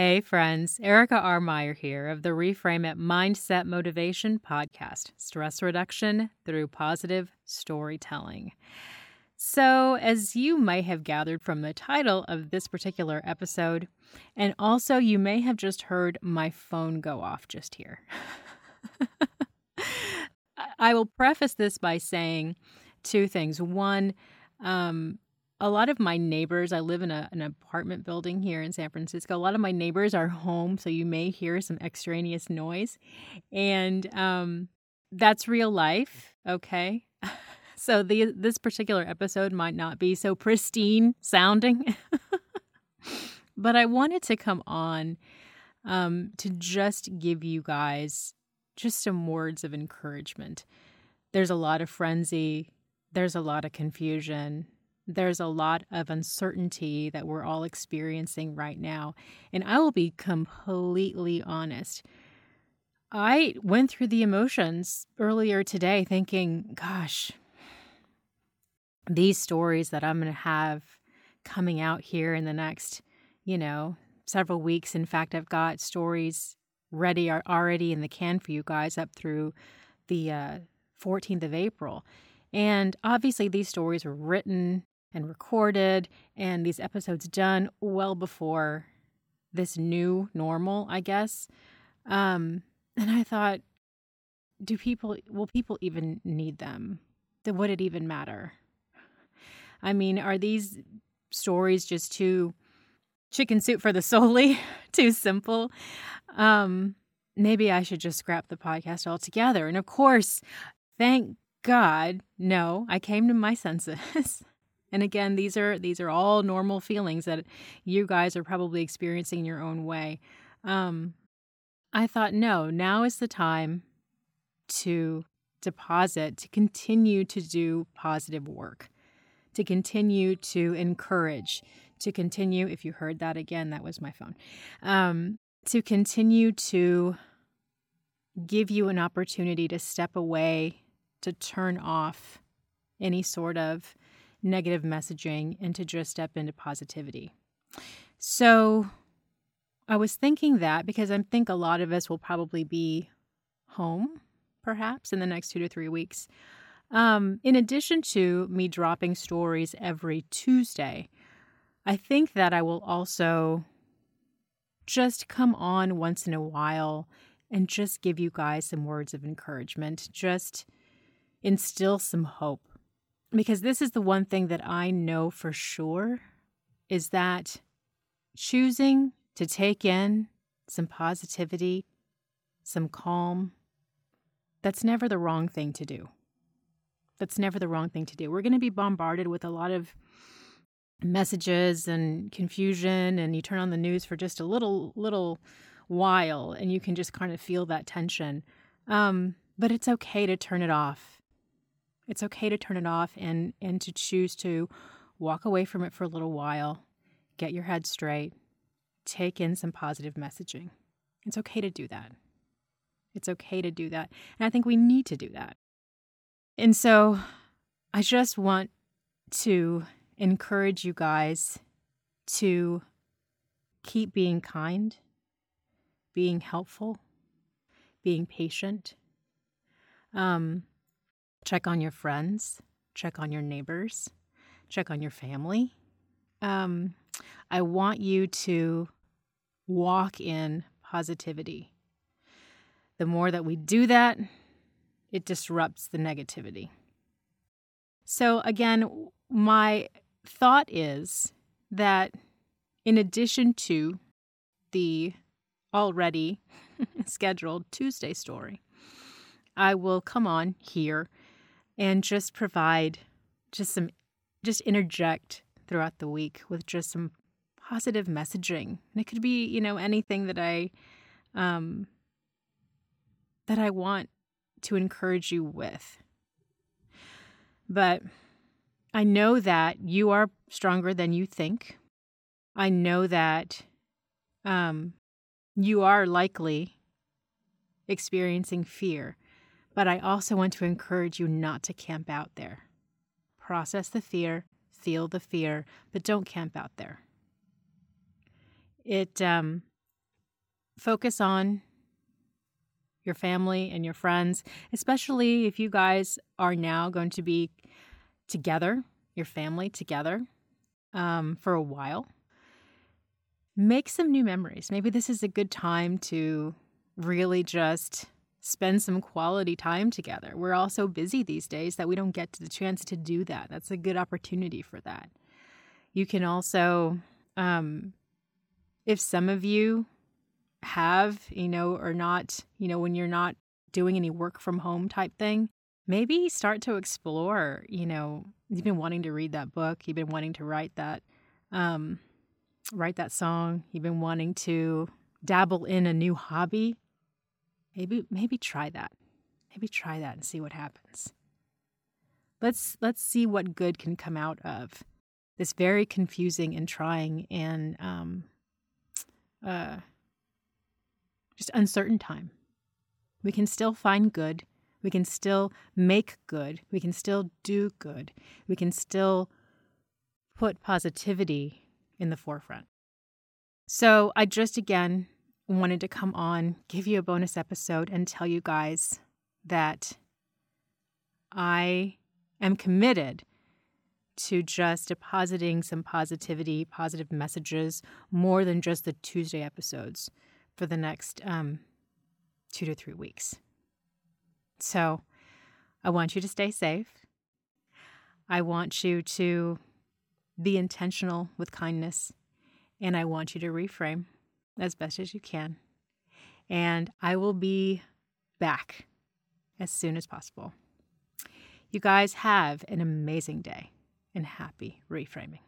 Hey, friends. Erica R. Meyer here of the Reframe It Mindset Motivation podcast stress reduction through positive storytelling. So, as you may have gathered from the title of this particular episode, and also you may have just heard my phone go off just here. I will preface this by saying two things. One, um, a lot of my neighbors, I live in a, an apartment building here in San Francisco. A lot of my neighbors are home, so you may hear some extraneous noise. And um, that's real life, okay? so the this particular episode might not be so pristine sounding. but I wanted to come on um, to just give you guys just some words of encouragement. There's a lot of frenzy, there's a lot of confusion, there's a lot of uncertainty that we're all experiencing right now. And I will be completely honest. I went through the emotions earlier today thinking, gosh, these stories that I'm going to have coming out here in the next, you know, several weeks. In fact, I've got stories ready are already in the can for you guys up through the uh, 14th of April. And obviously, these stories were written and recorded and these episodes done well before this new normal, I guess. Um, and I thought, do people, will people even need them? Would it even matter? I mean, are these stories just too chicken soup for the soully, too simple? Um, maybe I should just scrap the podcast altogether. And of course, thank God, no, I came to my senses. And again, these are these are all normal feelings that you guys are probably experiencing in your own way. Um, I thought, no, now is the time to deposit, to continue to do positive work, to continue to encourage, to continue. If you heard that again, that was my phone. Um, to continue to give you an opportunity to step away, to turn off any sort of negative messaging and to just step into positivity. So I was thinking that because I think a lot of us will probably be home perhaps in the next two to three weeks. Um, in addition to me dropping stories every Tuesday, I think that I will also just come on once in a while and just give you guys some words of encouragement, just instill some hope because this is the one thing that I know for sure is that choosing to take in some positivity, some calm, that's never the wrong thing to do. That's never the wrong thing to do. We're going to be bombarded with a lot of messages and confusion and you turn on the news for just a little little while and you can just kind of feel that tension. Um, but it's okay to turn it off it's okay to turn it off and and to choose to walk away from it for a little while, get your head straight, take in some positive messaging. It's okay to do that. It's okay to do that. And I think we need to do that. And so I just want to encourage you guys to keep being kind, being helpful, being patient. Um, Check on your friends, check on your neighbors, check on your family. Um, I want you to walk in positivity. The more that we do that, it disrupts the negativity. So, again, my thought is that in addition to the already scheduled Tuesday story, I will come on here and just provide just some, just interject throughout the week with just some positive messaging. And it could be, you know, anything that I, um, that I want to encourage you with. But I know that you are stronger than you think. I know that um, you are likely experiencing fear. But I also want to encourage you not to camp out there. Process the fear, feel the fear, but don't camp out there. It um, focus on your family and your friends, especially if you guys are now going to be together, your family together um, for a while. Make some new memories. Maybe this is a good time to really just spend some quality time together. We're all so busy these days that we don't get the chance to do that. That's a good opportunity for that. You can also, um, if some of you have, you know, or not, you know, when you're not doing any work from home type thing, maybe start to explore, you know, you've been wanting to read that book, you've been wanting to write that um write that song, you've been wanting to dabble in a new hobby. Maybe maybe try that. Maybe try that and see what happens. Let's let's see what good can come out of this very confusing and trying and um uh just uncertain time. We can still find good. We can still make good. We can still do good. We can still put positivity in the forefront. So, I just again wanted to come on, give you a bonus episode, and tell you guys that I am committed to just depositing some positivity, positive messages more than just the Tuesday episodes for the next um, two to three weeks. So I want you to stay safe. I want you to be intentional with kindness. And I want you to reframe as best as you can. And I will be back as soon as possible. You guys have an amazing day and happy reframing.